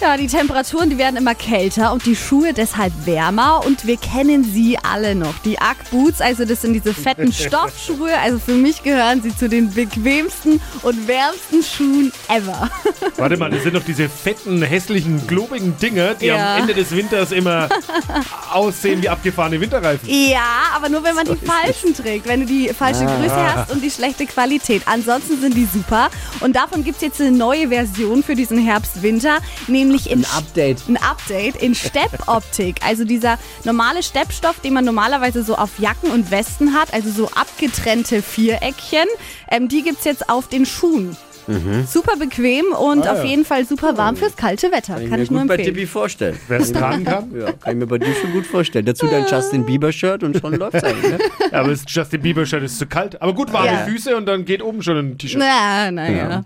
Ja, die Temperaturen, die werden immer kälter und die Schuhe deshalb wärmer und wir kennen sie alle noch. Die Ugg Boots, also das sind diese fetten Stoffschuhe. Also für mich gehören sie zu den bequemsten und wärmsten Schuhen ever. Warte mal, das sind doch diese fetten, hässlichen, globigen Dinger, die Ja. am Ende des Winters immer aussehen wie abgefahrene Winterreifen. Ja, aber nur wenn man die falschen trägt, wenn du die falsche Größe hast und die schlechte Qualität. Ansonsten sind die super. Und davon gibt es jetzt eine neue Version für diesen Herbst-Winter, nämlich in Ein Update. ein Update in Steppoptik. Also dieser normale Steppstoff, den man normalerweise so auf Jacken und Westen hat, also so abgetrennte Viereckchen, ähm, die gibt's jetzt auf den Schuhen. Super bequem und Ah, auf ja. jeden Fall super warm fürs kalte Wetter. Kann ich Kann mir ich nur gut bei empfehlen. Tippi vorstellen. Wer es tragen kann. Ja, kann ich mir bei dir schon gut vorstellen. Dazu dein Justin Bieber-Shirt und schon läuft's eigentlich. Ne? Aber das Justin Bieber-Shirt ist zu kalt. Aber gut, warme Ja. Füße und dann geht oben schon ein T-Shirt. Na, naja.